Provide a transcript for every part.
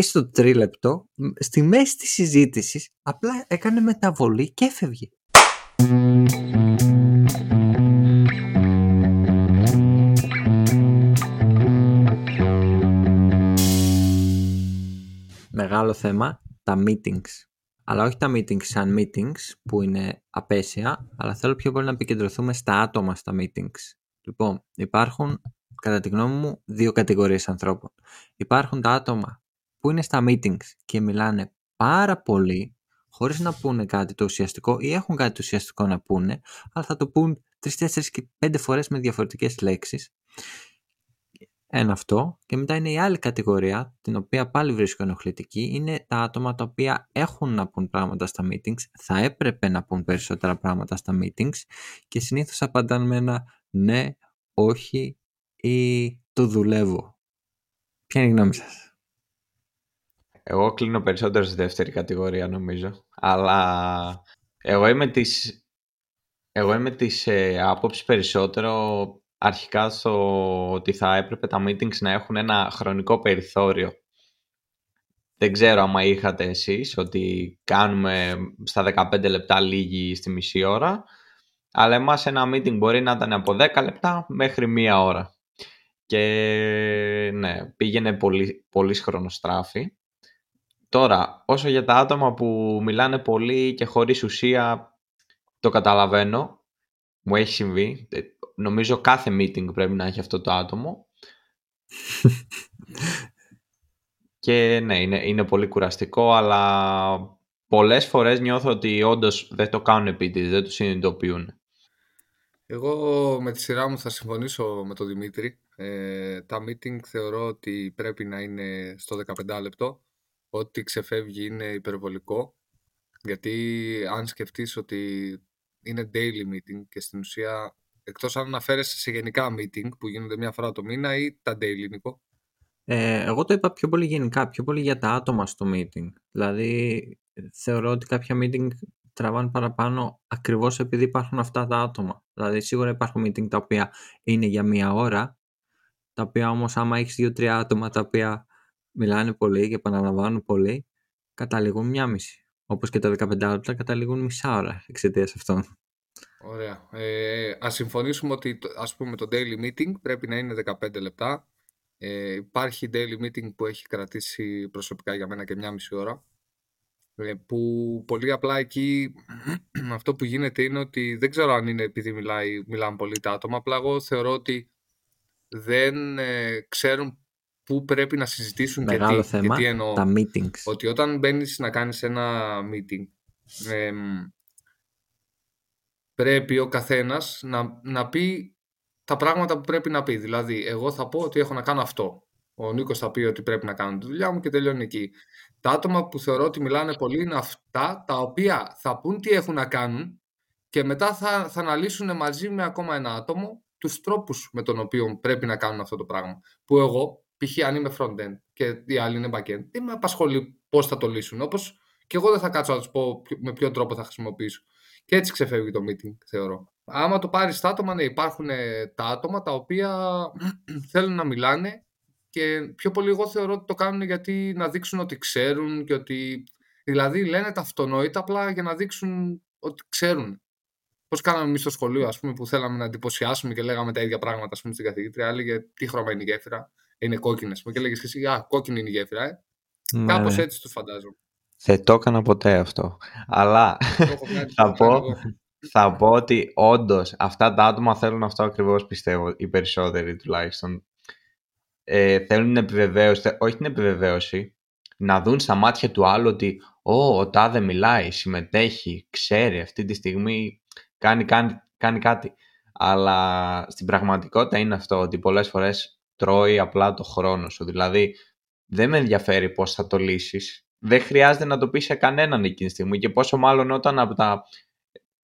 και στο τρίλεπτο, στη μέση της συζήτησης, απλά έκανε μεταβολή και έφευγε. Μεγάλο θέμα, τα meetings. Αλλά όχι τα meetings σαν meetings που είναι απέσια, αλλά θέλω πιο πολύ να επικεντρωθούμε στα άτομα στα meetings. Λοιπόν, υπάρχουν κατά τη γνώμη μου δύο κατηγορίες ανθρώπων. Υπάρχουν τα άτομα που είναι στα meetings και μιλάνε πάρα πολύ χωρίς να πούνε κάτι το ουσιαστικό ή έχουν κάτι το ουσιαστικό να πούνε, αλλά θα το πούν τρεις, τέσσερις και πέντε φορές με διαφορετικές λέξεις. Ένα αυτό. Και μετά είναι η άλλη κατηγορία, την οποία πάλι βρίσκω ενοχλητική, είναι τα άτομα τα οποία έχουν να πούν πράγματα στα meetings, θα έπρεπε να πούν περισσότερα πράγματα στα meetings και συνήθως απαντάνε με ένα ναι, όχι ή το δουλεύω. Ποια είναι η γνώμη σας; Εγώ κλείνω περισσότερο στη δεύτερη κατηγορία νομίζω. Αλλά εγώ είμαι της, εγώ είμαι της ε, άποψης περισσότερο αρχικά στο ότι θα έπρεπε τα meetings να έχουν ένα χρονικό περιθώριο. Δεν ξέρω άμα είχατε εσείς ότι κάνουμε στα 15 λεπτά λίγη στη μισή ώρα, αλλά εμάς ένα meeting μπορεί να ήταν από 10 λεπτά μέχρι μία ώρα. Και ναι, πήγαινε πολύ, πολύ χρονοστράφη. Τώρα, όσο για τα άτομα που μιλάνε πολύ και χωρίς ουσία, το καταλαβαίνω. Μου έχει συμβεί. Ε, νομίζω κάθε meeting πρέπει να έχει αυτό το άτομο. και ναι, είναι, είναι πολύ κουραστικό, αλλά πολλές φορές νιώθω ότι όντως δεν το κάνουν επίτηδες, δεν το συνειδητοποιούν. Εγώ με τη σειρά μου θα συμφωνήσω με τον Δημήτρη. Ε, τα meeting θεωρώ ότι πρέπει να είναι στο 15 λεπτό ό,τι ξεφεύγει είναι υπερβολικό. Γιατί αν σκεφτείς ότι είναι daily meeting και στην ουσία, εκτός αν αναφέρεσαι σε γενικά meeting που γίνονται μια φορά το μήνα ή τα daily, Νίκο. Ε, εγώ το είπα πιο πολύ γενικά, πιο πολύ για τα άτομα στο meeting. Δηλαδή, θεωρώ ότι κάποια meeting τραβάνε παραπάνω ακριβώς επειδή υπάρχουν αυτά τα άτομα. Δηλαδή, σίγουρα υπάρχουν meeting τα οποία είναι για μία ώρα, τα οποία όμως άμα έχεις δύο-τρία άτομα τα οποία μιλάνε πολύ και επαναλαμβάνουν πολύ, καταλήγουν μία μισή. Όπως και τα 15 λεπτά καταλήγουν μισά ώρα εξαιτίας αυτών. Ωραία. Ε, ας συμφωνήσουμε ότι ας πούμε το daily meeting πρέπει να είναι 15 λεπτά. Ε, υπάρχει daily meeting που έχει κρατήσει προσωπικά για μένα και μία μισή ώρα. Ε, που πολύ απλά εκεί αυτό που γίνεται είναι ότι δεν ξέρω αν είναι επειδή μιλάει, μιλάνε πολύ τα άτομα. Απλά εγώ θεωρώ ότι δεν ε, ξέρουν πού πρέπει να συζητήσουν Μεγάλο και τι. θέμα, γιατί εννοώ, τα meetings. Ότι όταν μπαίνεις να κάνεις ένα meeting, πρέπει ο καθένας να, να πει τα πράγματα που πρέπει να πει. Δηλαδή, εγώ θα πω ότι έχω να κάνω αυτό. Ο Νίκος θα πει ότι πρέπει να κάνω τη δουλειά μου και τελειώνει εκεί. Τα άτομα που θεωρώ ότι μιλάνε πολύ είναι αυτά τα οποία θα πούν τι έχουν να κάνουν και μετά θα, θα αναλύσουν μαζί με ακόμα ένα άτομο τους τρόπους με τον οποίο πρέπει να κάνουν αυτό το πράγμα. Που εγώ π.χ. αν είμαι front-end και οι άλλοι είναι back-end, δεν με απασχολεί πώς θα το λύσουν. Όπως και εγώ δεν θα κάτσω να τους πω με ποιον τρόπο θα χρησιμοποιήσω. Και έτσι ξεφεύγει το meeting, θεωρώ. Άμα το πάρεις στα άτομα, ναι, υπάρχουν ε, τα άτομα τα οποία θέλουν να μιλάνε και πιο πολύ εγώ θεωρώ ότι το κάνουν γιατί να δείξουν ότι ξέρουν και ότι. Δηλαδή λένε τα αυτονόητα απλά για να δείξουν ότι ξέρουν. Πώς κάναμε εμείς στο σχολείο, ας πούμε, που θέλαμε να εντυπωσιάσουμε και λέγαμε τα ίδια πράγματα ας πούμε, στην καθηγήτρια. Έλεγε τι χρώμα είναι η γέφυρα είναι κόκκινε. Και έλεγε και εσύ, Α, κόκκινη είναι η γέφυρα, ε. Ναι. Κάπως ναι. έτσι του φαντάζομαι. Δεν το έκανα ποτέ αυτό. Αλλά θα, πω, θα πω ότι όντως αυτά τα άτομα θέλουν αυτό ακριβώς πιστεύω, οι περισσότεροι τουλάχιστον. Ε, θέλουν την επιβεβαίωση, όχι την επιβεβαίωση, να δουν στα μάτια του άλλου ότι ο, ο Τάδε μιλάει, συμμετέχει, ξέρει αυτή τη στιγμή, κάνει, κάνει, κάνει κάτι. Αλλά στην πραγματικότητα είναι αυτό, ότι πολλές φορές τρώει απλά το χρόνο σου. Δηλαδή, δεν με ενδιαφέρει πώς θα το λύσεις. Δεν χρειάζεται να το πεις σε κανέναν εκείνη τη στιγμή και πόσο μάλλον όταν από τα...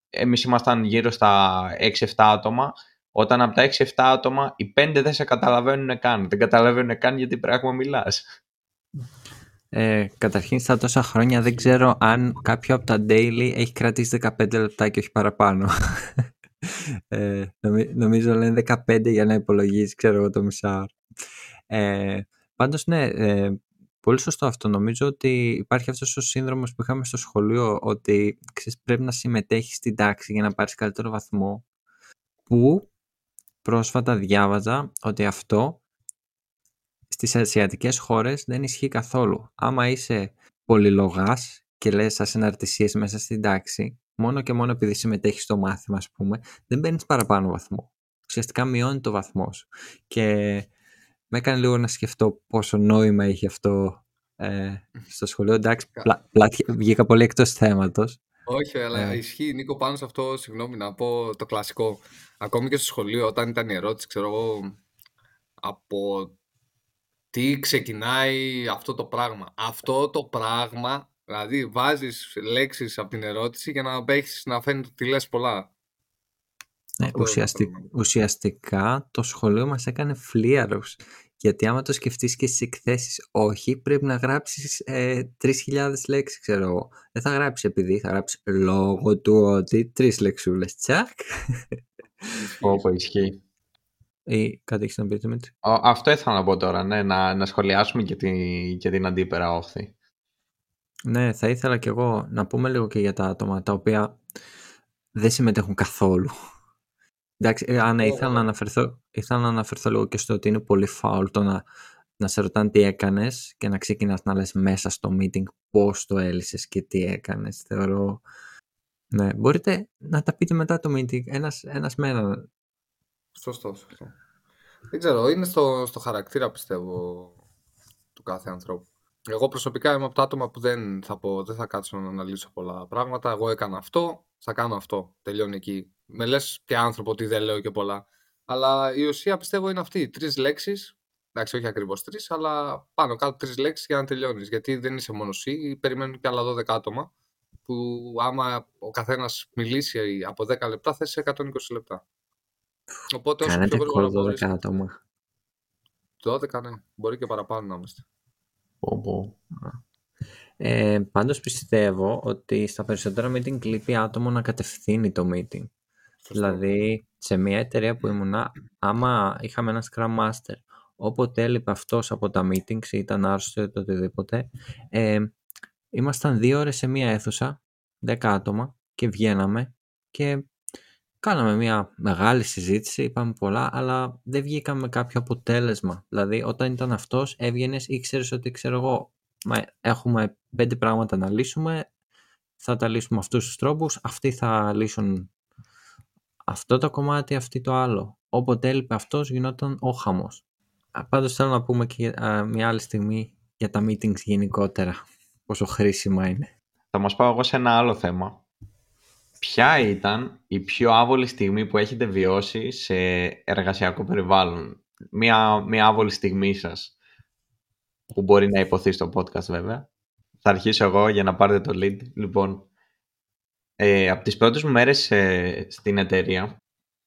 Εμείς ήμασταν γύρω στα 6-7 άτομα, όταν από τα 6-7 άτομα οι 5 δεν σε καταλαβαίνουν καν. Δεν καταλαβαίνουν καν γιατί πράγμα μιλάς. Ε, καταρχήν στα τόσα χρόνια δεν ξέρω αν κάποιο από τα daily έχει κρατήσει 15 λεπτά και όχι παραπάνω. Ε, νομίζω λένε 15 για να υπολογίσει, ξέρω εγώ, το μισά. Ε, πάντως, ναι, ε, Πολύ σωστό αυτό. Νομίζω ότι υπάρχει αυτός ο σύνδρομος που είχαμε στο σχολείο ότι ξέρεις, πρέπει να συμμετέχεις στην τάξη για να πάρεις καλύτερο βαθμό που πρόσφατα διάβαζα ότι αυτό στις ασιατικές χώρες δεν ισχύει καθόλου. Άμα είσαι πολυλογάς και λες ασυναρτησίες μέσα στην τάξη, μόνο και μόνο επειδή συμμετέχεις στο μάθημα, ας πούμε, δεν παίρνεις παραπάνω βαθμό. Ουσιαστικά μειώνει το βαθμό σου. Και με έκανε λίγο να σκεφτώ πόσο νόημα έχει αυτό ε, στο σχολείο. Εντάξει, πλα, πλα, βγήκα πολύ εκτός θέματος. Όχι, αλλά ε. ισχύει, Νίκο, πάνω σε αυτό, συγγνώμη, να πω το κλασικό. Ακόμη και στο σχολείο, όταν ήταν η ερώτηση, ξέρω εγώ, από τι ξεκινάει αυτό το πράγμα. Αυτό το πράγμα, δηλαδή βάζεις λέξεις από την ερώτηση για να έχεις να φαίνεται ότι λες πολλά. Ναι, ουσιαστικά το σχολείο μας έκανε φλίαρους. Γιατί άμα το σκεφτείς και στις εκθέσεις όχι, πρέπει να γράψεις ε, 3.000 λέξεις, ξέρω εγώ. Δεν θα γράψεις επειδή, θα γράψεις λόγω του ότι τρεις λεξούλες. Τσακ. Όπω ισχύει. Ή κάτι έχεις να πεις, Δημήτρη; Αυτό ήθελα να πω τώρα, ναι, να, να σχολιάσουμε και, τη, και την αντίπερα όχθη. Ναι, θα ήθελα κι εγώ να πούμε λίγο και για τα άτομα τα οποία δεν συμμετέχουν καθόλου. Εντάξει, ε, ναι, ήθελα, να αναφερθώ, ήθελα να αναφερθώ λίγο και στο ότι είναι πολύ φάουλ το να, να σε ρωτάνε τι έκανες και να ξεκινάς να λες μέσα στο meeting πώς το έλυσες και τι έκανες. Θεωρώ... Ναι, μπορείτε να τα πείτε μετά το meeting, ένας, ένας με έναν. Σωστό, σωστό. Δεν ξέρω, είναι στο, στο χαρακτήρα πιστεύω του κάθε ανθρώπου. Εγώ προσωπικά είμαι από τα άτομα που δεν θα, πω, δεν θα κάτσω να αναλύσω πολλά πράγματα. Εγώ έκανα αυτό, θα κάνω αυτό. Τελειώνει εκεί. Με λες και άνθρωπο ότι δεν λέω και πολλά. Αλλά η ουσία πιστεύω είναι αυτή. Τρεις λέξεις. Εντάξει, όχι ακριβώς τρεις, αλλά πάνω κάτω τρεις λέξεις για να τελειώνεις. Γιατί δεν είσαι μόνο εσύ, περιμένουν και άλλα 12 άτομα. Που άμα ο καθένας μιλήσει από 10 λεπτά, θα είσαι 120 λεπτά. Οπότε όσο Κάνετε πιο 12 άτομα. 12, ναι. Μπορεί και παραπάνω να είμαστε. Ε, πάντως πιστεύω ότι στα περισσότερα meeting λείπει άτομο να κατευθύνει το meeting. Δηλαδή, σε μια εταιρεία που ήμουνα, άμα είχαμε ένα Scrum Master, όποτε έλειπε αυτός από τα meetings ή ήταν άρρωστο ή οτιδήποτε, ε, ήμασταν δύο ώρες σε μια αίθουσα, δέκα άτομα και βγαίναμε και κάναμε μια μεγάλη συζήτηση, είπαμε πολλά, αλλά δεν βγήκαμε με κάποιο αποτέλεσμα. Δηλαδή, όταν ήταν αυτός, έβγαινες, ήξερε ότι ξέρω εγώ, έχουμε πέντε πράγματα να λύσουμε, θα τα λύσουμε αυτούς τους τρόπους, αυτοί θα λύσουν αυτό το κομμάτι, αυτή το άλλο. Όποτε έλειπε αυτός γινόταν ο χαμός. Πάντως θέλω να πούμε και μια άλλη στιγμή για τα meetings γενικότερα, πόσο χρήσιμα είναι. Θα μας πάω εγώ σε ένα άλλο θέμα. Ποια ήταν η πιο άβολη στιγμή που έχετε βιώσει σε εργασιακό περιβάλλον; Μια, μια άβολη στιγμή σας που μπορεί να υποθεί στο podcast βέβαια. Θα αρχίσω εγώ για να πάρετε το lead. Λοιπόν, ε, από τις πρώτες μου μέρες ε, στην εταιρεία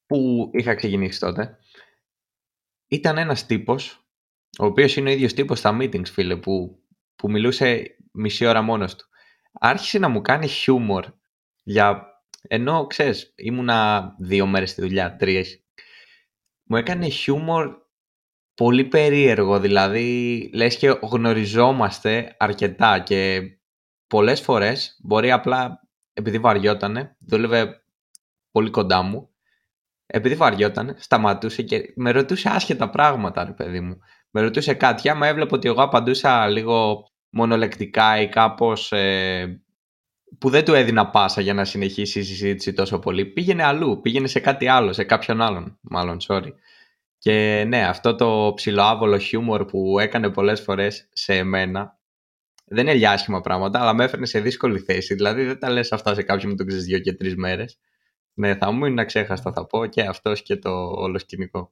που είχα ξεκινήσει τότε ήταν ένας τύπος ο οποίος είναι ο ίδιος τύπος στα meetings φίλε που, που μιλούσε μισή ώρα μόνος του. Άρχισε να μου κάνει χιούμορ για... ενώ ξέρεις ήμουνα δύο μέρες στη δουλειά, τρεις μου έκανε χιούμορ πολύ περίεργο δηλαδή λες και γνωριζόμαστε αρκετά και πολλές φορές μπορεί απλά επειδή βαριότανε, δούλευε πολύ κοντά μου, επειδή βαριότανε, σταματούσε και με ρωτούσε άσχετα πράγματα, ρε παιδί μου. Με ρωτούσε κάτι, άμα έβλεπε ότι εγώ απαντούσα λίγο μονολεκτικά ή κάπως ε, που δεν του έδινα πάσα για να συνεχίσει η συζήτηση τόσο πολύ, πήγαινε αλλού, πήγαινε σε κάτι άλλο, σε κάποιον άλλον, μάλλον, sorry. Και ναι, αυτό το ψηλοάβολο χιούμορ που έκανε πολλές φορές σε εμένα, δεν είναι για άσχημα πράγματα, αλλά με έφερνε σε δύσκολη θέση. Δηλαδή δεν τα λες αυτά σε κάποιον που τον ξέρεις δύο και τρεις μέρες. Ναι, θα μου είναι αξέχαστα, θα πω και αυτός και το όλο σκηνικό.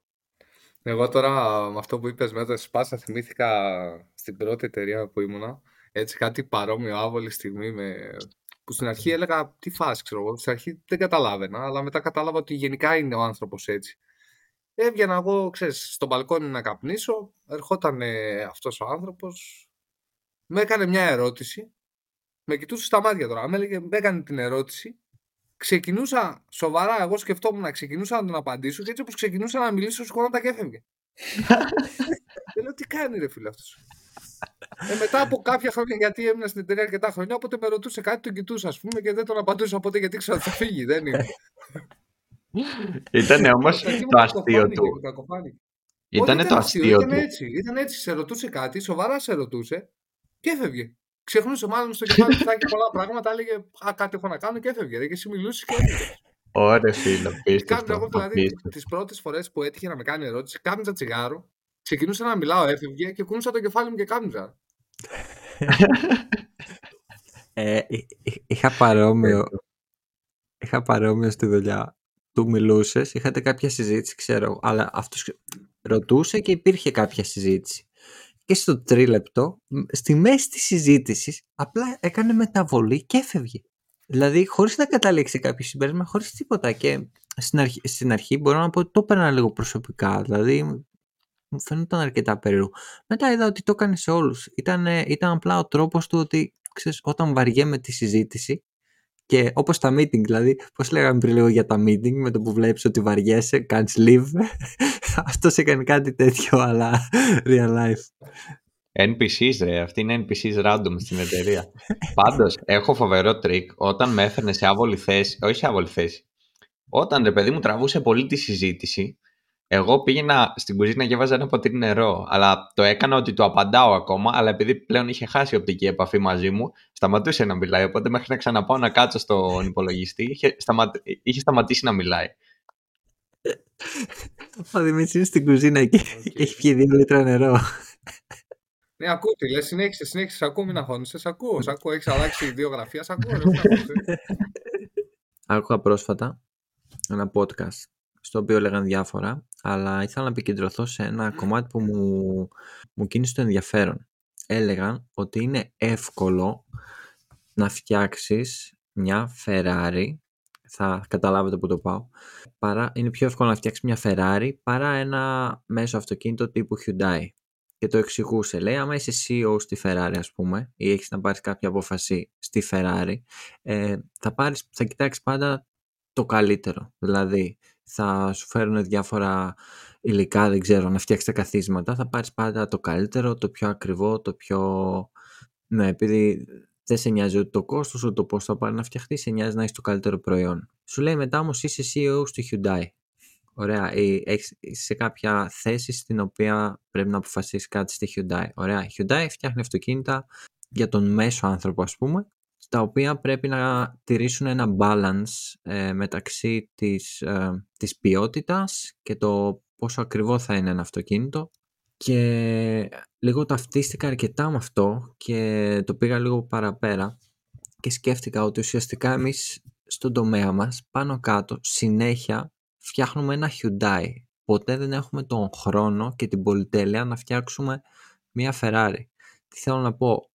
Εγώ τώρα με αυτό που είπες με το Σπάσα θυμήθηκα στην πρώτη εταιρεία που ήμουνα έτσι κάτι παρόμοιο άβολη στιγμή με... που στην αρχή έλεγα τι φάση ξέρω εγώ, στην αρχή δεν καταλάβαινα αλλά μετά κατάλαβα ότι γενικά είναι ο άνθρωπος έτσι. Έβγαινα εγώ, ξέρεις, στο μπαλκόνι να καπνίσω, ερχόταν αυτός ο άνθρωπος, με έκανε μια ερώτηση, με κοιτούσε στα μάτια τώρα, με, έλεγε, με έκανε την ερώτηση, ξεκινούσα σοβαρά, εγώ σκεφτόμουν να ξεκινούσα να τον απαντήσω και έτσι όπως ξεκινούσα να μιλήσω, σηκώνονταν και έφευγε. Δεν λέω τι κάνει ρε φίλε αυτός. Ε, μετά από κάποια χρόνια, γιατί έμεινα στην εταιρεία αρκετά χρόνια, όποτε με ρωτούσε κάτι, τον κοιτούσα, ας πούμε, και δεν τον απαντούσα ποτέ γιατί ξέρω ότι θα φύγει. Δεν είναι. Ήταν όμως το αστείο του. Ήταν το αστείο του. Έτσι, ήταν έτσι. Σε ρωτούσε κάτι, σοβαρά σε ρωτούσε και έφευγε. Ξεχνούσε μάλλον στο κεφάλι του και πολλά πράγματα, έλεγε Α, κάτι έχω να κάνω και έφευγε. Και εσύ μιλούσες και έφευγε. Ωραία, φίλο. Πίστευτο. Εγώ δηλαδή τις πρώτες φορές που έτυχε να με κάνει ερώτηση, κάπνιζα τσιγάρο, ξεκινούσα να μιλάω, έφευγε και κούνουσα το κεφάλι μου και κάπνιζα. ε, είχα παρόμοιο. Είχα παρόμοιο στη δουλειά. Του μιλούσες, είχατε κάποια συζήτηση, ξέρω, αλλά αυτός ρωτούσε και υπήρχε κάποια συζήτηση. Και στο τρίλεπτο, στη μέση της συζήτησης, απλά έκανε μεταβολή και έφευγε. Δηλαδή, χωρίς να καταλήξει κάποιο συμπέρασμα, χωρίς τίποτα. Και στην αρχή, στην αρχή μπορώ να πω ότι το έπαιρνα λίγο προσωπικά. Δηλαδή, μου φαίνονταν αρκετά περίεργο. Μετά είδα ότι το έκανε σε όλους. Ήταν, ήταν απλά ο τρόπος του ότι ξέρεις, όταν βαριέμαι τη συζήτηση και όπως τα meeting, δηλαδή, πώς λέγαμε πριν λίγο για τα meeting, με το που βλέπεις ότι βαριέσαι, κάνεις leave. Αυτός έκανε κάτι τέτοιο, αλλά real life. NPCs ρε, αυτή είναι NPCs random στην εταιρεία. Πάντως, έχω φοβερό τρικ όταν με έφερνε σε άβολη θέση, όχι σε άβολη θέση, όταν ρε παιδί μου τραβούσε πολύ τη συζήτηση, εγώ πήγαινα στην κουζίνα και έβαζα ένα ποτήρι νερό. Αλλά το έκανα ότι το απαντάω ακόμα. Αλλά επειδή πλέον είχε χάσει οπτική επαφή μαζί μου, σταματούσε να μιλάει. Οπότε μέχρι να ξαναπάω να κάτσω στον υπολογιστή, είχε, είχε σταματήσει να μιλάει. Ο Δημήτρη είναι στην κουζίνα και έχει πιει δύο λίτρα νερό. Ναι, ακούω τι λες, συνέχισε, συνέχισε, ακούω, μην αγχώνεσαι, σ' ακούω, σ' ακούω, έχεις αλλάξει γραφεία, σ' ακούω. Άκουγα πρόσφατα ένα podcast στο οποίο έλεγαν διάφορα, αλλά ήθελα να επικεντρωθώ σε ένα κομμάτι που μου, μου κίνησε το ενδιαφέρον. Έλεγαν ότι είναι εύκολο να φτιάξεις μια Ferrari, θα καταλάβετε που το πάω, παρά, είναι πιο εύκολο να φτιάξεις μια Ferrari παρά ένα μέσο αυτοκίνητο τύπου Hyundai. Και το εξηγούσε, λέει, άμα είσαι CEO στη Ferrari ας πούμε ή έχεις να πάρεις κάποια απόφαση στη Ferrari, ε, θα, πάρεις, θα κοιτάξεις πάντα το καλύτερο. Δηλαδή, θα σου φέρουν διάφορα υλικά, δεν ξέρω, να φτιάξεις τα καθίσματα, θα πάρεις πάντα το καλύτερο, το πιο ακριβό, το πιο... Ναι, επειδή δεν σε νοιάζει ούτε το κόστος, ούτε το πώς θα πάρει να φτιαχτείς, σε νοιάζει να έχεις το καλύτερο προϊόν. Σου λέει μετά όμως είσαι CEO στη Hyundai. Ωραία, έχεις σε κάποια θέση στην οποία πρέπει να αποφασίσεις κάτι στη Hyundai. Ωραία, η Hyundai φτιάχνει αυτοκίνητα για τον μέσο άνθρωπο ας πούμε τα οποία πρέπει να τηρήσουν ένα balance ε, μεταξύ της, ε, της ποιότητας και το πόσο ακριβό θα είναι ένα αυτοκίνητο και λίγο ταυτίστηκα αρκετά με αυτό και το πήγα λίγο παραπέρα και σκέφτηκα ότι ουσιαστικά εμείς στον τομέα μας πάνω κάτω συνέχεια φτιάχνουμε ένα Hyundai. Ποτέ δεν έχουμε τον χρόνο και την πολυτέλεια να φτιάξουμε μια Ferrari. Τι θέλω να πω,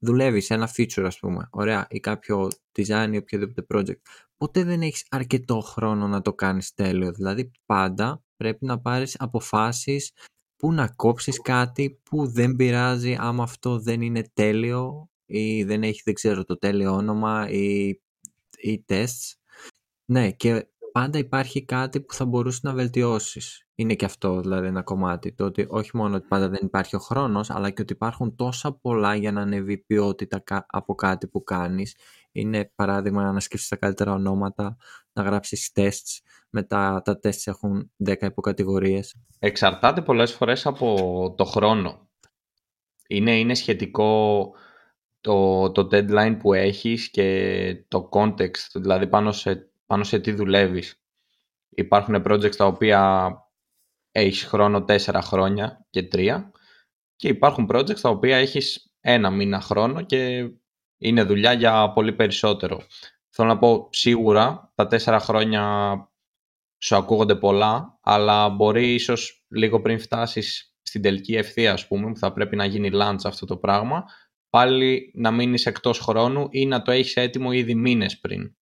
δουλεύεις σε ένα feature ας πούμε, ωραία, ή κάποιο design ή οποιοδήποτε project, ποτέ δεν έχεις αρκετό χρόνο να το κάνεις τέλειο. Δηλαδή πάντα πρέπει να πάρεις αποφάσεις που να κόψεις κάτι που δεν πειράζει άμα αυτό δεν είναι τέλειο ή δεν έχει δεν ξέρω το τέλειο όνομα ή, ή tests. Ναι και πάντα υπάρχει κάτι που θα μπορούσε να βελτιώσεις. Είναι και αυτό δηλαδή ένα κομμάτι. Το ότι όχι μόνο ότι πάντα δεν υπάρχει ο χρόνος, αλλά και ότι υπάρχουν τόσα πολλά για να ανέβει η ποιότητα από κάτι που κάνεις. Είναι παράδειγμα να σκεφτείς τα καλύτερα ονόματα, να γράψεις τεστ, μετά τα τεστ έχουν 10 υποκατηγορίες. Εξαρτάται πολλές φορές από το χρόνο. Είναι, είναι σχετικό το, το deadline που έχεις και το context, δηλαδή πάνω σε πάνω σε τι δουλεύεις. Υπάρχουν projects τα οποία έχεις χρόνο τέσσερα χρόνια και τρία και υπάρχουν projects τα οποία έχεις ένα μήνα χρόνο και είναι δουλειά για πολύ περισσότερο. Θέλω να πω σίγουρα τα τέσσερα χρόνια σου ακούγονται πολλά, αλλά μπορεί ίσως λίγο πριν φτάσεις στην τελική ευθεία, ας πούμε, που θα πρέπει να γίνει launch αυτό το πράγμα, πάλι να μείνεις εκτός χρόνου ή να το έχεις έτοιμο ήδη μήνες πριν.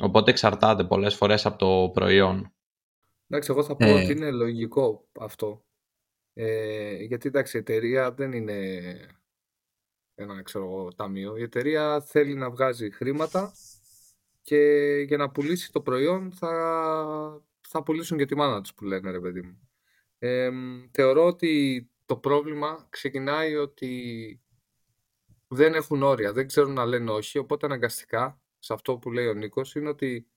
Οπότε εξαρτάται πολλές φορές από το προϊόν. Εντάξει, εγώ θα πω ε. ότι είναι λογικό αυτό. Ε, γιατί εντάξει, η εταιρεία δεν είναι ένα ξέρω, ταμείο. Η εταιρεία θέλει να βγάζει χρήματα και για να πουλήσει το προϊόν θα, θα πουλήσουν και τη μάνα τους που λένε ρε παιδί μου. Ε, θεωρώ ότι το πρόβλημα ξεκινάει ότι δεν έχουν όρια, δεν ξέρουν να λένε όχι, οπότε αναγκαστικά σε αυτό που λέει ο Νίκος είναι ότι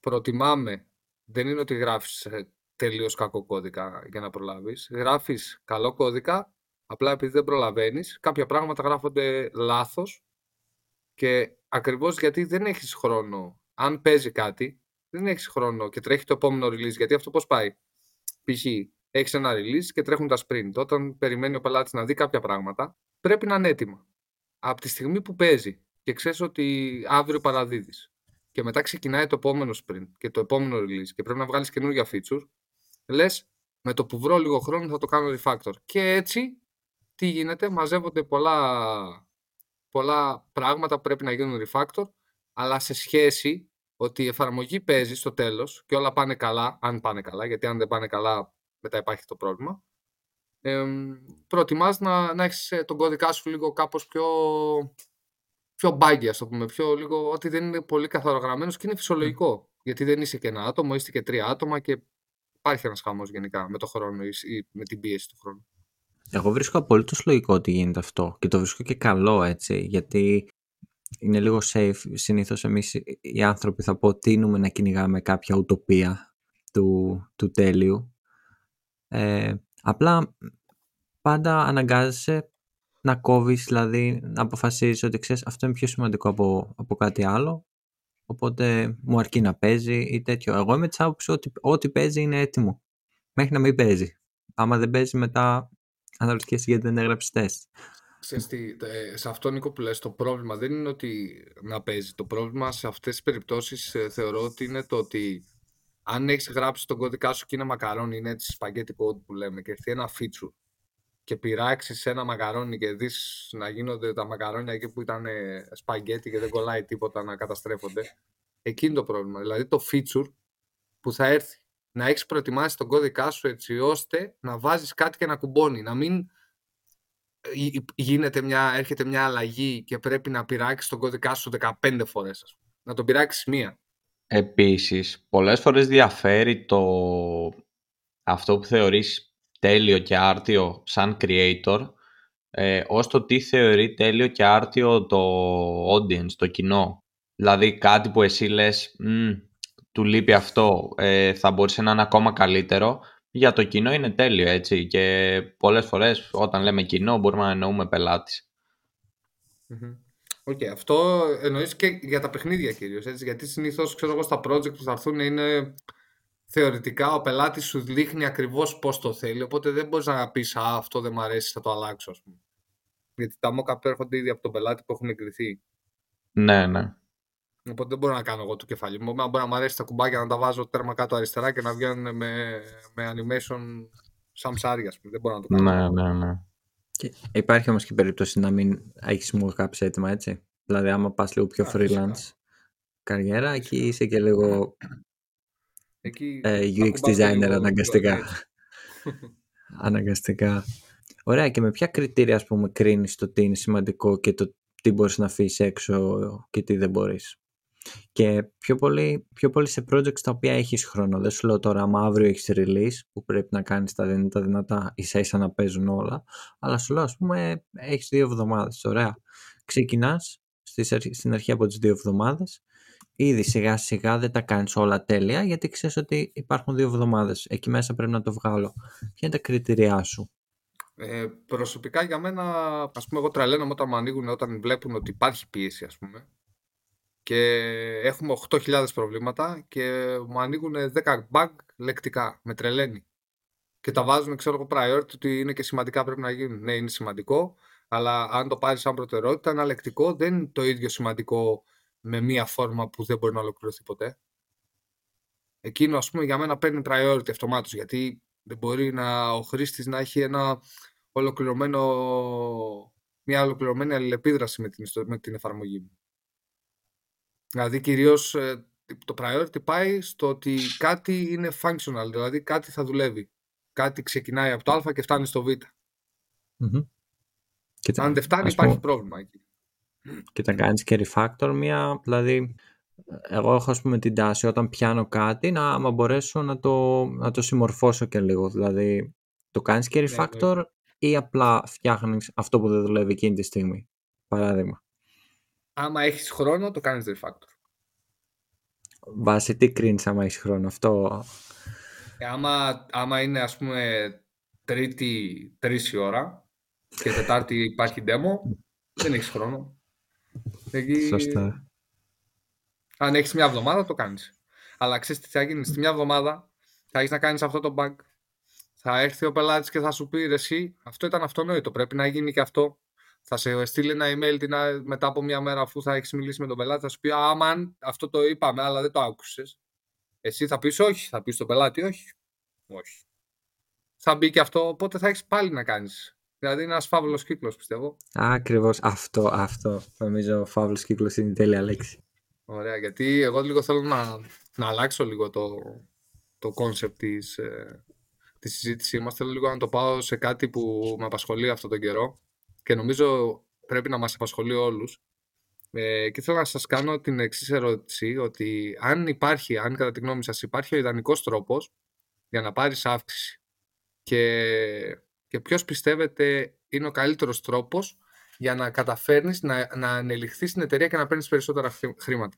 προτιμάμε, δεν είναι ότι γράφεις τελείως κακό κώδικα για να προλάβεις, γράφεις καλό κώδικα, απλά επειδή δεν προλαβαίνεις, κάποια πράγματα γράφονται λάθος και ακριβώς γιατί δεν έχεις χρόνο, αν παίζει κάτι, δεν έχεις χρόνο και τρέχει το επόμενο release, γιατί αυτό πώς πάει; Π.χ. έχεις ένα release και τρέχουν τα sprint. Όταν περιμένει ο πελάτης να δει κάποια πράγματα, πρέπει να είναι έτοιμα. Από τη στιγμή που παίζει και ξέρεις ότι αύριο παραδίδεις και μετά ξεκινάει το επόμενο sprint και το επόμενο release και πρέπει να βγάλεις καινούργια feature, λες με το που βρω λίγο χρόνο θα το κάνω refactor. Και έτσι τι γίνεται, μαζεύονται πολλά, πολλά πράγματα που πρέπει να γίνουν refactor, αλλά σε σχέση ότι η εφαρμογή παίζει στο τέλος και όλα πάνε καλά, αν πάνε καλά, γιατί αν δεν πάνε καλά μετά υπάρχει το πρόβλημα, ε, προτιμάς να, να έχεις ε, τον κώδικά σου λίγο κάπως πιο, πιο buggy, ας το πούμε, πιο λίγο, ότι δεν είναι πολύ καθαρογραμμένος και είναι φυσιολογικό. Γιατί δεν είσαι και ένα άτομο, είστε και τρία άτομα και υπάρχει ένας χαμός γενικά με το χρόνο ή με την πίεση του χρόνου. Εγώ βρίσκω απολύτως λογικό ότι γίνεται αυτό και το βρίσκω και καλό έτσι, γιατί είναι λίγο safe. Συνήθως εμείς οι άνθρωποι θα πω τίνουμε να κυνηγάμε κάποια ουτοπία του, του τέλειου. Ε, απλά πάντα αναγκάζεσαι να κόβεις, δηλαδή να αποφασίζεις ότι ξέρεις αυτό είναι πιο σημαντικό από, από κάτι άλλο. Οπότε μου αρκεί να παίζει ή τέτοιο. Εγώ είμαι της άποψης ότι ό,τι παίζει είναι έτοιμο. Μέχρι να μην παίζει. Άμα δεν παίζει μετά αναρωτιέσαι γιατί δεν έγραψες τεστ. Ξέρεις σε αυτό Νίκο που λες, το πρόβλημα δεν είναι ότι να παίζει. Το πρόβλημα σε αυτές τις περιπτώσεις ε, θεωρώ ότι είναι το ότι αν έχεις γράψει τον κώδικά σου και είναι μακαρόνι, είναι έτσι spaghetti code που λέμε και έρθει ένα feature και πειράξεις ένα μακαρόνι και δεις να γίνονται τα μακαρόνια εκεί που ήταν σπαγκέτι και δεν κολλάει τίποτα να καταστρέφονται. Εκεί είναι το πρόβλημα. Δηλαδή το feature που θα έρθει να έχεις προετοιμάσει τον κώδικά σου έτσι ώστε να βάζεις κάτι και να κουμπώνει. Να μην γίνεται μια, έρχεται μια αλλαγή και πρέπει να πειράξεις τον κώδικά σου 15 φορές. Να τον πειράξεις μία. Επίσης, πολλές φορές διαφέρει το αυτό που θεωρείς τέλειο και άρτιο σαν creator ε, ως το τι θεωρεί τέλειο και άρτιο το audience, το κοινό. Δηλαδή κάτι που εσύ λες, του λείπει αυτό, ε, θα μπορούσε να είναι ακόμα καλύτερο για το κοινό είναι τέλειο, έτσι. Και πολλές φορές όταν λέμε κοινό μπορούμε να εννοούμε πελάτης. OK, okay, αυτό εννοείς και για τα παιχνίδια κυρίως, έτσι. Γιατί συνήθως, ξέρω εγώ, στα project που θα έρθουν είναι θεωρητικά ο πελάτης σου δείχνει ακριβώς πώς το θέλει, οπότε δεν μπορείς να πεις «Α, αυτό δεν μου αρέσει, θα το αλλάξω», ας πούμε. Γιατί τα mock-up έρχονται ήδη από τον πελάτη που έχουν εγκριθεί. Ναι, ναι. Οπότε δεν μπορώ να κάνω εγώ το κεφάλι μου. Μπορεί να μου αρέσει τα κουμπάκια να τα βάζω τέρμα κάτω αριστερά και να βγαίνουν με, με animation σαν ψάρια. Δεν μπορώ να το κάνω. Ναι, ναι, ναι. Και υπάρχει όμως και περίπτωση να μην έχεις μου κάποιο έτοιμα, έτσι; Δηλαδή, άμα πας λίγο πιο freelance καριέρα, εκεί είσαι και λίγο εκεί, ε, UX designer αναγκαστικά. αναγκαστικά. Ωραία, και με ποια κριτήρια, ας πούμε, κρίνεις το τι είναι σημαντικό και το τι μπορείς να αφήσεις έξω και τι δεν μπορείς. Και πιο πολύ, πιο πολύ σε projects τα οποία έχεις χρόνο. Δεν σου λέω τώρα άμα αύριο έχεις release που πρέπει να κάνεις τα δυνατά δυνατά ίσα ίσα να παίζουν όλα. Αλλά σου λέω ας πούμε έχεις δύο εβδομάδες. Ωραία. Ξεκινάς στην αρχή από τις δύο εβδομάδες. Ήδη σιγά σιγά δεν τα κάνεις όλα τέλεια γιατί ξέρεις ότι υπάρχουν δύο εβδομάδες. Εκεί μέσα πρέπει να το βγάλω. Ποια είναι τα κριτήριά σου; Ε, προσωπικά για μένα, ας πούμε, εγώ τραλαίνομαι όταν μου ανοίγουν, όταν βλέπουν ότι υπάρχει πίεση, ας πούμε, και έχουμε 8.000 προβλήματα και μου ανοίγουν 10 bug λεκτικά. Με τρελαίνει. Και τα βάζουν, ξέρω εγώ, priority ότι είναι και σημαντικά πρέπει να γίνουν. Ναι, είναι σημαντικό, αλλά αν το πάρεις σαν προτεραιότητα, ένα λεκτικό δεν είναι το ίδιο σημαντικό με μία φόρμα που δεν μπορεί να ολοκληρωθεί ποτέ. Εκείνο, ας πούμε, για μένα παίρνει priority αυτομάτως, γιατί δεν μπορεί να, ο χρήστης να έχει ένα ολοκληρωμένο, μια ολοκληρωμένη αλληλεπίδραση με την, με την εφαρμογή μου. Δηλαδή κυρίως ε, το priority πάει στο ότι κάτι είναι functional, δηλαδή κάτι θα δουλεύει. Κάτι ξεκινάει από το α και φτάνει στο β. mm Αν δεν φτάνει υπάρχει πρόβλημα εκεί. Και τα κάνεις και refactor μια, δηλαδή εγώ έχω ας πούμε την τάση όταν πιάνω κάτι να άμα μπορέσω να το, να το συμμορφώσω και λίγο. Δηλαδή το κάνεις και ναι, refactor ή απλά φτιάχνεις αυτό που δεν δουλεύει εκείνη τη στιγμή. Παράδειγμα; Άμα έχεις χρόνο, το κάνεις refactor. Βάσει τι κρίνει άμα έχεις χρόνο. Αυτό. Ε, άμα, άμα είναι ας πούμε τρίτη τρεις η ώρα και τετάρτη υπάρχει demo, δεν έχεις χρόνο. Εκεί... Σωστά. Αν έχεις μια εβδομάδα, το κάνεις. Αλλά ξέρεις τι θα γίνει. Στη μια εβδομάδα θα έχεις να κάνεις αυτό το bug. Θα έρθει ο πελάτης και θα σου πει εσύ, αυτό ήταν αυτονόητο. Πρέπει να γίνει και αυτό. Θα σε στείλει ένα email την, μετά από μια μέρα αφού θα έχεις μιλήσει με τον πελάτη. Θα σου πει Αμάν, αυτό το είπαμε, αλλά δεν το άκουσες. Εσύ θα πεις όχι. Θα πεις στον πελάτη όχι. Όχι. Θα μπει και αυτό, οπότε θα έχεις πάλι να κάνεις. Δηλαδή είναι ένας φαύλος κύκλος, πιστεύω. Ακριβώς αυτό, αυτό. Νομίζω ο φαύλος κύκλος είναι η τέλεια λέξη. Ωραία, γιατί εγώ λίγο θέλω να, να αλλάξω λίγο το, το concept της, ε, της συζήτησής μας. Θέλω λίγο να το πάω σε κάτι που με απασχολεί αυτόν τον καιρό και νομίζω πρέπει να μας απασχολεί όλους. Ε, και θέλω να σας κάνω την εξής ερώτηση, ότι αν υπάρχει, αν κατά τη γνώμη σας υπάρχει ο ιδανικός τρόπος για να πάρεις αύξηση και, και ποιος πιστεύετε είναι ο καλύτερος τρόπος για να καταφέρνεις να, να ανελιχθείς στην εταιρεία και να παίρνεις περισσότερα χρήματα;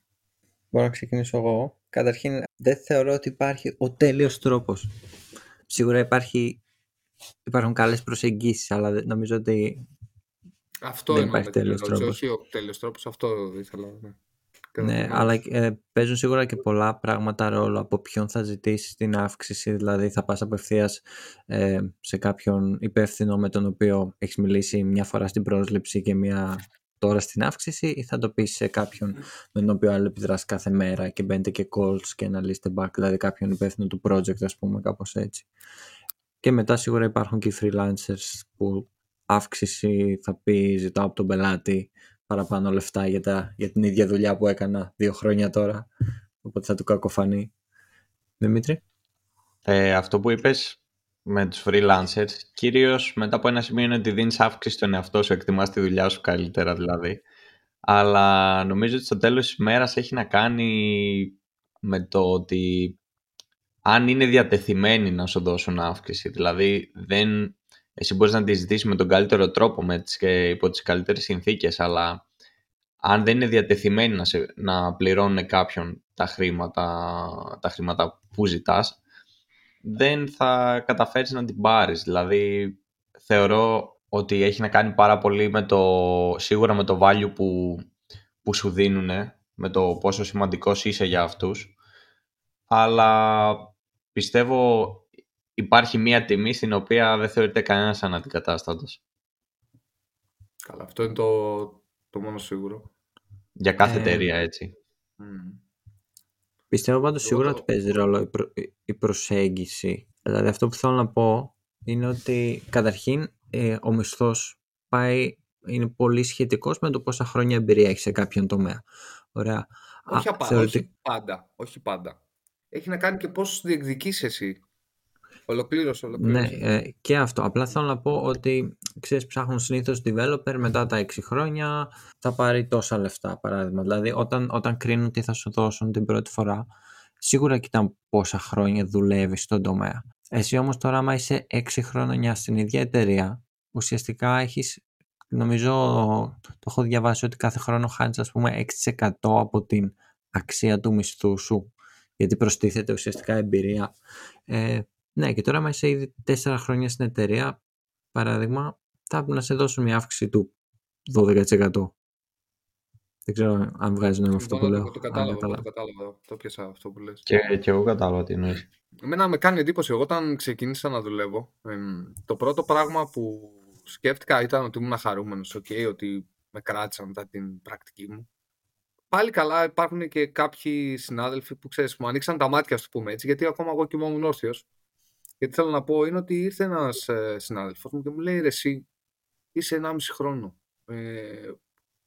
Μπορώ να ξεκινήσω εγώ. Καταρχήν, δεν θεωρώ ότι υπάρχει ο τέλειος τρόπος. Σίγουρα υπάρχει, υπάρχουν καλές προσεγγίσεις, αλλά νομίζω ότι αυτό δεν υπάρχει τέλειος τρόπος. Όχι ο τέλειος τρόπος, αυτό ήθελα. Ναι. Ναι, αλλά ε, παίζουν σίγουρα και πολλά πράγματα ρόλο από ποιον θα ζητήσεις την αύξηση. Δηλαδή, θα πας απευθείας ε, σε κάποιον υπεύθυνο με τον οποίο έχεις μιλήσει μια φορά στην πρόσληψη και μια τώρα στην αύξηση, ή θα το πεις σε κάποιον με τον οποίο άλλο επιδράσει κάθε μέρα και μπαίνετε και calls και ένα list back, δηλαδή κάποιον υπεύθυνο του project, ας πούμε, κάπως έτσι. Και μετά σίγουρα υπάρχουν και οι freelancers που αύξηση θα πει ζητάω από τον πελάτη παραπάνω λεφτά για, τα, για την ίδια δουλειά που έκανα δύο χρόνια τώρα. Οπότε θα του κακοφανεί. Δημήτρη; Ε, αυτό που είπες με τους freelancers, κυρίως μετά από ένα σημείο είναι ότι δίνεις αύξηση στον εαυτό σου, εκτιμάς τη δουλειά σου καλύτερα δηλαδή. Αλλά νομίζω ότι στο τέλος της μέρας έχει να κάνει με το ότι αν είναι διατεθειμένοι να σου δώσουν αύξηση. Δηλαδή δεν εσύ μπορείς να τη ζητήσεις με τον καλύτερο τρόπο με τις, και υπό τις καλύτερες συνθήκες, αλλά αν δεν είναι διατεθειμένοι να, σε, να πληρώνουν κάποιον τα χρήματα, τα χρήματα που ζητάς, δεν θα καταφέρεις να την πάρεις. Δηλαδή, θεωρώ ότι έχει να κάνει πάρα πολύ με το, σίγουρα με το value που, που σου δίνουν, με το πόσο σημαντικός είσαι για αυτούς, αλλά πιστεύω υπάρχει μία τιμή στην οποία δεν θεωρείται κανένας αναντικατάστατος. Καλά, αυτό είναι το, το μόνο σίγουρο. Για κάθε ε, εταιρεία, έτσι. Πιστεύω πάντως σίγουρα ότι παίζει ρόλο η, προσέγγιση. Δηλαδή αυτό που θέλω να πω είναι ότι καταρχήν ε, ο μισθός πάει, είναι πολύ σχετικός με το πόσα χρόνια εμπειρία έχει σε κάποιον τομέα. Ωραία. Όχι, Α, όχι πάντα. Όχι πάντα. Έχει να κάνει και πώς διεκδικείς εσύ Ολοκλήρωσε, ολοκλήρωσε. Ναι, ε, και αυτό. Απλά θέλω να πω ότι ξέρεις, ψάχνουν συνήθως developer μετά τα 6 χρόνια θα πάρει τόσα λεφτά, παράδειγμα. Δηλαδή, όταν, όταν κρίνουν τι θα σου δώσουν την πρώτη φορά, σίγουρα κοιτάνε πόσα χρόνια δουλεύεις στον τομέα. Εσύ όμως τώρα, άμα είσαι 6 χρόνια στην ίδια εταιρεία, ουσιαστικά έχεις. Νομίζω το έχω διαβάσει ότι κάθε χρόνο χάνεις ας πούμε 6% από την αξία του μισθού σου γιατί προστίθεται ουσιαστικά εμπειρία. Ε, ναι, και τώρα, άμα είσαι ήδη τέσσερα χρόνια στην εταιρεία, παράδειγμα, θα πρέπει να σε δώσουν μια αύξηση του 12%. Δεν ξέρω αν βγάζει νόημα αυτό που λέω. Το κατάλαβα, το κατάλαβα, το πιάσα αυτό που λες. Και, και εγώ κατάλαβα τι εννοείς. Εμένα με κάνει εντύπωση, εγώ όταν ξεκίνησα να δουλεύω, το πρώτο πράγμα που σκέφτηκα ήταν ότι ήμουν χαρούμενος, okay, ότι με κράτησαν μετά την πρακτική μου. Πάλι καλά υπάρχουν και κάποιοι συνάδελφοι που ξέρεις, μου ανοίξαν τα μάτια, ας πούμε έτσι, γιατί ακόμα εγώ κοιμόμουν όρθιος γιατί θέλω να πω είναι ότι ήρθε ένας ε, συνάδελφος μου και μου λέει: Ρε, εσύ είσαι 1,5 χρόνο. Ε,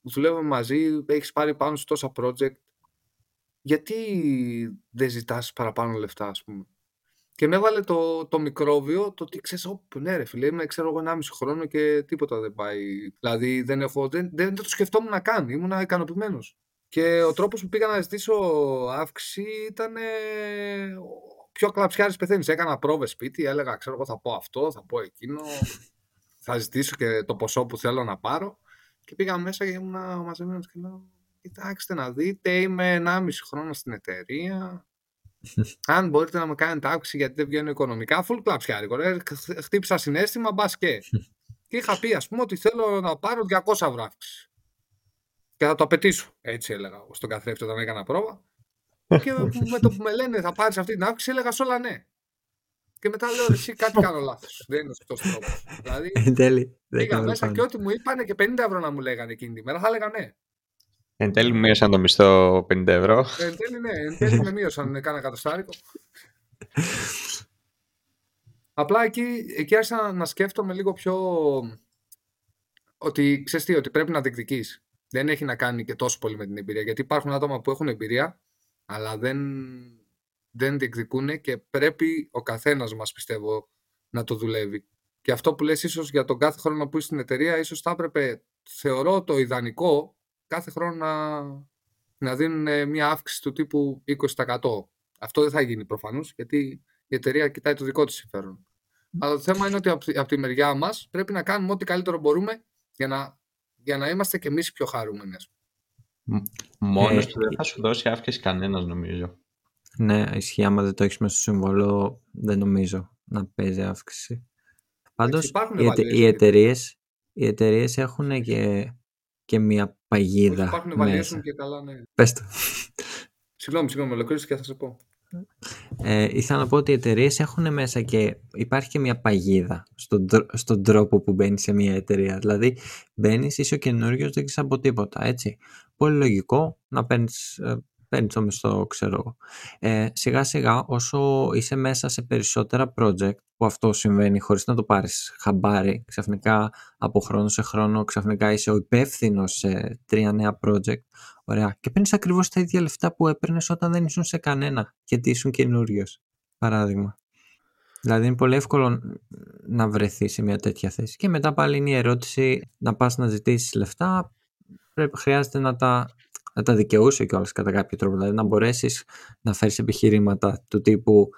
δουλεύουμε μαζί, έχεις πάρει πάνω σου τόσα project. Γιατί δεν ζητάς παραπάνω λεφτά, ας πούμε; Και με έβαλε το, το μικρόβιο το ότι ξέρεις, ναι, ρε φίλε, είμαι ξέρω εγώ 1,5 χρόνο και τίποτα δεν πάει. Δηλαδή δεν, έχω, δεν, δεν, δεν το σκεφτόμουν να κάνει, ήμουν ικανοποιημένος. Και ο τρόπος που πήγα να ζητήσω αύξηση ήταν πιο κλαψιάρης πεθαίνεις. Έκανα πρόβες σπίτι, έλεγα, ξέρω εγώ θα πω αυτό, θα πω εκείνο. θα ζητήσω και το ποσό που θέλω να πάρω. Και πήγα μέσα και ήμουν μαζεμένος και λέω: Κοιτάξτε να δείτε, είμαι 1,5 χρόνος στην εταιρεία. Αν μπορείτε να με κάνετε άκουση γιατί δεν βγαίνω οικονομικά, full κλαψιάρικο. Ρε, χτύπησα συνέστημα, μπας και. και είχα πει, ας πούμε, ότι θέλω να πάρω 200 ευρώ αύξηση. Και θα το απαιτήσω. Έτσι έλεγα στον καθρέφτη όταν έκανα πρόβα. Και με το που με λένε θα πάρεις αυτή την αύξηση, έλεγα σε όλα ναι. Και μετά λέω εσύ κάτι κάνω λάθος. Δεν είναι ο σωστό τρόπος. δηλαδή. Εν τέλει. Πήγα μέσα και ό,τι μου είπαν και 50 ευρώ να μου λέγανε εκείνη τη μέρα, θα έλεγα ναι. Εν τέλει μείωσαν το μισθό 50 ευρώ. Εν τέλει ναι, εν τέλει με μείωσαν κάνα κατοστάρικο. Απλά εκεί, εκεί άρχισα να σκέφτομαι λίγο πιο ότι ξέρεις τι, ότι πρέπει να διεκδικείς. Δεν έχει να κάνει και τόσο πολύ με την εμπειρία. Γιατί υπάρχουν άτομα που έχουν εμπειρία, αλλά δεν, δεν διεκδικούν και πρέπει ο καθένας μας, πιστεύω, να το δουλεύει. Και αυτό που λες ίσως για τον κάθε χρόνο που είσαι στην εταιρεία, ίσως θα έπρεπε, θεωρώ το ιδανικό, κάθε χρόνο να, να δίνουν μια αύξηση του τύπου 20%. Αυτό δεν θα γίνει προφανώς, γιατί η εταιρεία κοιτάει το δικό της συμφέρον. Αλλά το θέμα είναι ότι από τη μεριά μας πρέπει να κάνουμε ό,τι καλύτερο μπορούμε για να, για να είμαστε κι εμείς πιο χαρούμενοι. Μόνος του δεν θα σου δώσει αύξηση κανένας νομίζω. Ναι, ισχύει. Άμα δεν το έχεις μέσα στο συμβόλο, δεν νομίζω να παίζει αύξηση. Πάντως, οι, εταιρείε οι εταιρείες έχουν και, και μια παγίδα. Υπάρχουν valuation και καλά, ναι. Πες το. Συγγνώμη, συγγνώμη, ολοκλήρωσε και θα σε πω. Ε, ήθελα να πω ότι οι εταιρείες έχουν μέσα και υπάρχει και μια παγίδα στον, στον τρόπο που μπαίνει σε μια εταιρεία. Δηλαδή, μπαίνεις, είσαι ο καινούριος, δεν ξέρεις από τίποτα. Έτσι. Πολύ λογικό να παίρνεις ε, παίρνεις το μισθό, ξέρω εγώ. Ε, σιγά σιγά, όσο είσαι μέσα σε περισσότερα project, που αυτό συμβαίνει χωρίς να το πάρεις χαμπάρι, ξαφνικά από χρόνο σε χρόνο, ξαφνικά είσαι ο υπεύθυνος σε τρία νέα project, ωραία, και παίρνεις ακριβώς τα ίδια λεφτά που έπαιρνες όταν δεν ήσουν σε κανένα, γιατί ήσουν καινούριος. Παράδειγμα. Δηλαδή είναι πολύ εύκολο να βρεθείς σε μια τέτοια θέση. Και μετά πάλι είναι η ερώτηση να πας να ζητήσεις λεφτά, πρέπει, χρειάζεται να τα να τα δικαιούσε κιόλας κατά κάποιο τρόπο. Δηλαδή να μπορέσεις να φέρεις επιχειρήματα του τύπου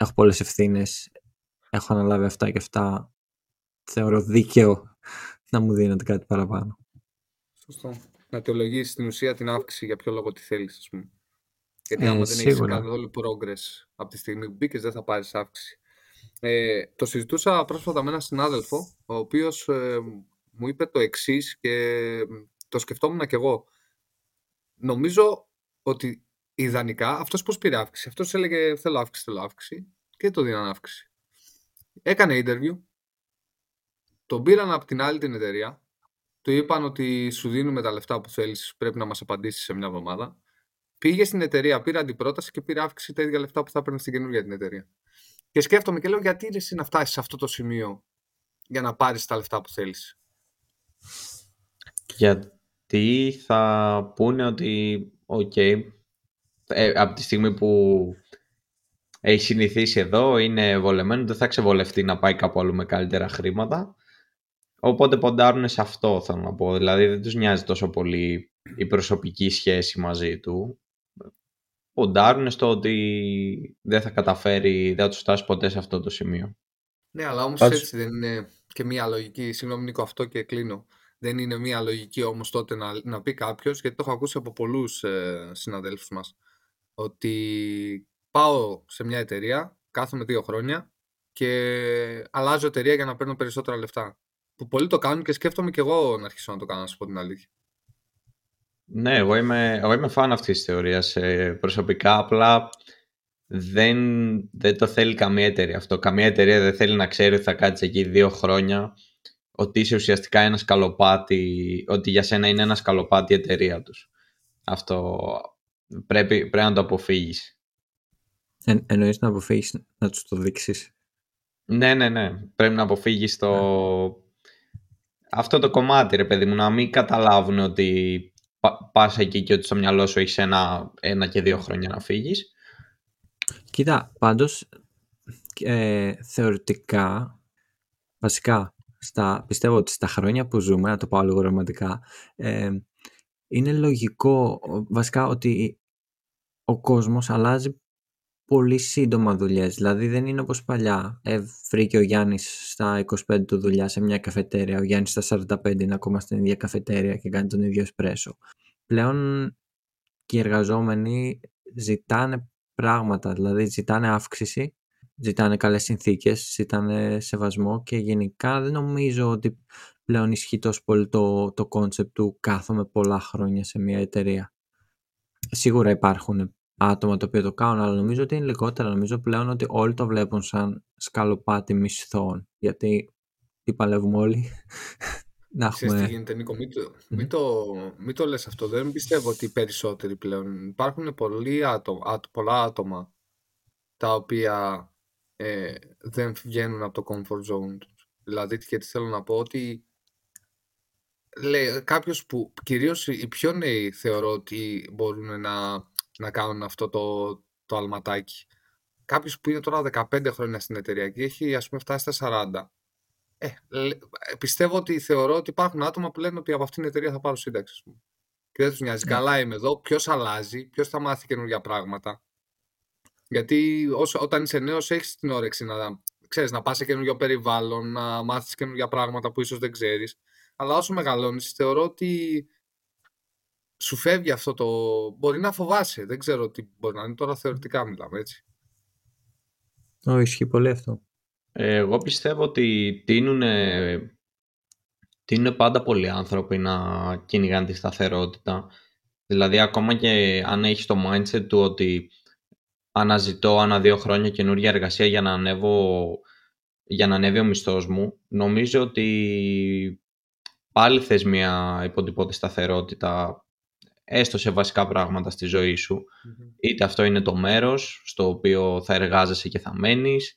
Έχω πολλές ευθύνες, έχω αναλάβει αυτά και αυτά. Θεωρώ δίκαιο να μου δίνετε κάτι παραπάνω. Σωστό. Να αιτιολογήσεις στην ουσία την αύξηση για ποιο λόγο τη θέλεις, ας πούμε. Γιατί ε, άμα δεν έχεις καθόλου progress από τη στιγμή που μπήκες, δεν θα πάρεις αύξηση. Ε, το συζητούσα πρόσφατα με έναν συνάδελφο, ο οποίος ε, μου είπε το εξής και το σκεφτόμουν κι εγώ νομίζω ότι ιδανικά αυτός πώς πήρε αύξηση; Αυτός έλεγε θέλω αύξηση, θέλω αύξηση και το δίναν αύξηση. Έκανε interview, τον πήραν από την άλλη την εταιρεία, του είπαν ότι σου δίνουμε τα λεφτά που θέλεις, πρέπει να μας απαντήσεις σε μια εβδομάδα. Πήγε στην εταιρεία, πήρε αντιπρόταση και πήρε αύξηση τα ίδια λεφτά που θα παίρνει στην καινούργια την εταιρεία. Και σκέφτομαι και λέω γιατί είναι εσύ να φτάσεις σε αυτό το σημείο για να πάρεις τα λεφτά που θέλεις; Για, τι θα πούνε ότι OK, okay, ε, από τη στιγμή που έχει συνηθίσει εδώ, είναι βολεμένο, δεν θα ξεβολευτεί να πάει κάπου αλλού με καλύτερα χρήματα. Οπότε ποντάρουν σε αυτό, θέλω να πω. Δηλαδή δεν τους νοιάζει τόσο πολύ η προσωπική σχέση μαζί του. Ποντάρουν στο ότι δεν θα καταφέρει, δεν θα τους φτάσει ποτέ σε αυτό το σημείο. Ναι, αλλά όμως έτσι δεν είναι και μία λογική. Συγγνώμη Νίκο, αυτό και κλείνω δεν είναι μια λογική όμως τότε να, να πει κάποιος, γιατί το έχω ακούσει από πολλούς ε, συναδέλφους μας, ότι πάω σε μια εταιρεία, κάθομαι δύο χρόνια και αλλάζω εταιρεία για να παίρνω περισσότερα λεφτά. Που πολλοί το κάνουν και σκέφτομαι και εγώ να αρχίσω να το κάνω, να σου πω την αλήθεια. Ναι, εγώ είμαι, εγώ είμαι φαν αυτής της θεωρίας. Ε, προσωπικά απλά δεν, δεν το θέλει καμία εταιρεία αυτό. Καμία εταιρεία δεν θέλει να ξέρει ότι θα κάτσει εκεί δύο χρόνια ότι είσαι ουσιαστικά ένας σκαλοπάτι, ότι για σένα είναι ένας σκαλοπάτι η εταιρεία τους. Αυτό πρέπει, πρέπει να το αποφύγεις. Ε, εννοείς να αποφύγεις να τους το δείξεις; Ναι, ναι, ναι. Πρέπει να αποφύγεις το... Αυτό το κομμάτι, ρε παιδί μου, να μην καταλάβουν ότι πας εκεί και ότι στο μυαλό σου έχεις ένα, ένα και δύο χρόνια να φύγεις. Κοίτα, πάντως, ε, θεωρητικά, βασικά, στα, πιστεύω ότι στα χρόνια που ζούμε, να το πάω λίγο ρομαντικά, ε, είναι λογικό βασικά ότι ο κόσμος αλλάζει πολύ σύντομα δουλειές. Δηλαδή δεν είναι όπως παλιά. Ε, βρήκε ο Γιάννης στα 25 του δουλειά σε μια καφετέρια, ο Γιάννης στα 45 είναι ακόμα στην ίδια καφετέρια και κάνει τον ίδιο εσπρέσο. Πλέον και οι εργαζόμενοι ζητάνε πράγματα, δηλαδή ζητάνε αύξηση, ζητάνε καλές συνθήκες, ζητάνε σεβασμό και γενικά δεν νομίζω ότι πλέον ισχύει τόσο πολύ το, το concept του κάθομαι πολλά χρόνια σε μια εταιρεία. Σίγουρα υπάρχουν άτομα το οποίο το κάνουν, αλλά νομίζω ότι είναι λιγότερα. Νομίζω πλέον ότι όλοι το βλέπουν σαν σκαλοπάτι μισθών. Γιατί τι παλεύουμε όλοι. να έχουμε... Ξέρεις τι γίνεται Νίκο, μην το, μην, το, μην το λες αυτό. Δεν πιστεύω ότι οι περισσότεροι πλέον. Υπάρχουν πολλοί άτομα, πολλά άτομα τα οποία ε, δεν βγαίνουν από το comfort zone τους. Δηλαδή, γιατί θέλω να πω ότι λέει, κάποιος που κυρίως οι πιο νέοι θεωρώ ότι μπορούν να να κάνουν αυτό το, το αλματάκι. Κάποιος που είναι τώρα 15 χρόνια στην εταιρεία και έχει ας πούμε φτάσει στα 40. Ε, πιστεύω ότι θεωρώ ότι υπάρχουν άτομα που λένε ότι από αυτήν την εταιρεία θα πάρω σύνταξη. πούμε. Και δεν τους νοιάζει. Ναι. Καλά είμαι εδώ. Ποιος αλλάζει, ποιος θα μάθει καινούργια πράγματα. Γιατί όσο, όταν είσαι νέος, έχεις την όρεξη να, ξέρεις, να πας σε καινούργιο περιβάλλον, να μάθεις καινούργια πράγματα που ίσως δεν ξέρεις. Αλλά όσο μεγαλώνεις, θεωρώ ότι σου φεύγει αυτό το... Μπορεί να φοβάσαι, δεν ξέρω τι μπορεί να είναι, τώρα θεωρητικά μιλάμε έτσι. Όχι, ισχύει πολύ αυτό. Εγώ πιστεύω ότι τίνουν, τίνουν πάντα πολλοί άνθρωποι να κυνηγάνε τη σταθερότητα. Δηλαδή ακόμα και αν έχεις το mindset του ότι αναζητώ ανά δύο χρόνια καινούργια εργασία για να ανέβω για να ανέβει ο μισθός μου, νομίζω ότι πάλι θες μια υποτυπώτη σταθερότητα έστω σε βασικά πράγματα στη ζωή σου. Είτε αυτό είναι το μέρος στο οποίο θα εργάζεσαι και θα μένεις,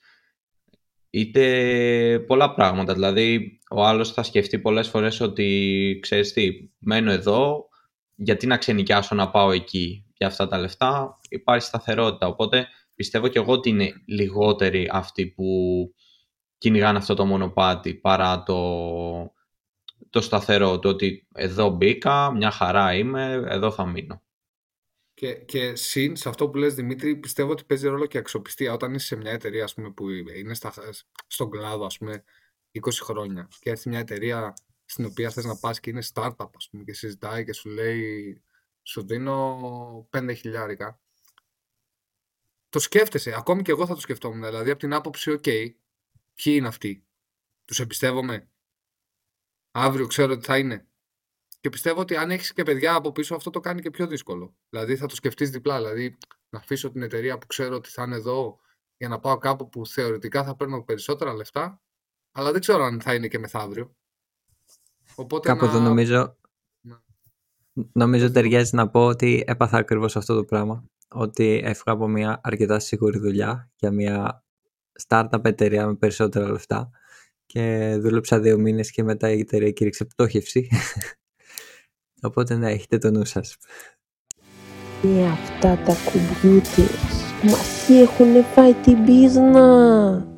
είτε πολλά πράγματα. Δηλαδή, ο άλλος θα σκεφτεί πολλές φορές ότι, ξέρεις τι, μένω εδώ, γιατί να ξενικιάσω να πάω εκεί; Για αυτά τα λεφτά, υπάρχει σταθερότητα. Οπότε, πιστεύω και εγώ ότι είναι λιγότεροι αυτοί που κυνηγάνε αυτό το μονοπάτι παρά το το σταθερό, το ότι εδώ μπήκα, μια χαρά είμαι, εδώ θα μείνω. Και, και συν σε αυτό που λες Δημήτρη, πιστεύω ότι παίζει ρόλο και αξιοπιστία όταν είσαι σε μια εταιρεία ας πούμε, που είναι στα, στον κλάδο ας πούμε 20 χρόνια και έρθει μια εταιρεία στην οποία θες να πας και είναι startup ας πούμε, και συζητάει και σου λέει σου δίνω 5 χιλιάρικα. Το σκέφτεσαι, ακόμη και εγώ θα το σκεφτόμουν, δηλαδή από την άποψη, ok, ποιοι είναι αυτοί, τους εμπιστεύομαι, αύριο ξέρω ότι θα είναι. Και πιστεύω ότι αν έχεις και παιδιά από πίσω, αυτό το κάνει και πιο δύσκολο. Δηλαδή θα το σκεφτείς διπλά. Δηλαδή να αφήσω την εταιρεία που ξέρω ότι θα είναι εδώ για να πάω κάπου που θεωρητικά θα παίρνω περισσότερα λεφτά, αλλά δεν ξέρω αν θα είναι και μεθαύριο. Οπότε Κάπου εδώ νομίζω, νομίζω ταιριάζει να πω ότι έπαθα ακριβώς αυτό το πράγμα. Ότι έφυγα από μια αρκετά σίγουρη δουλειά για μια startup εταιρεία με περισσότερα λεφτά και δούλεψα δύο μήνες και μετά η εταιρεία κήρυξε πτώχευση. Οπότε να έχετε το νου σας. Ε, αυτά τα κουμπιούτερς μας έχουν φάει την πίσνα.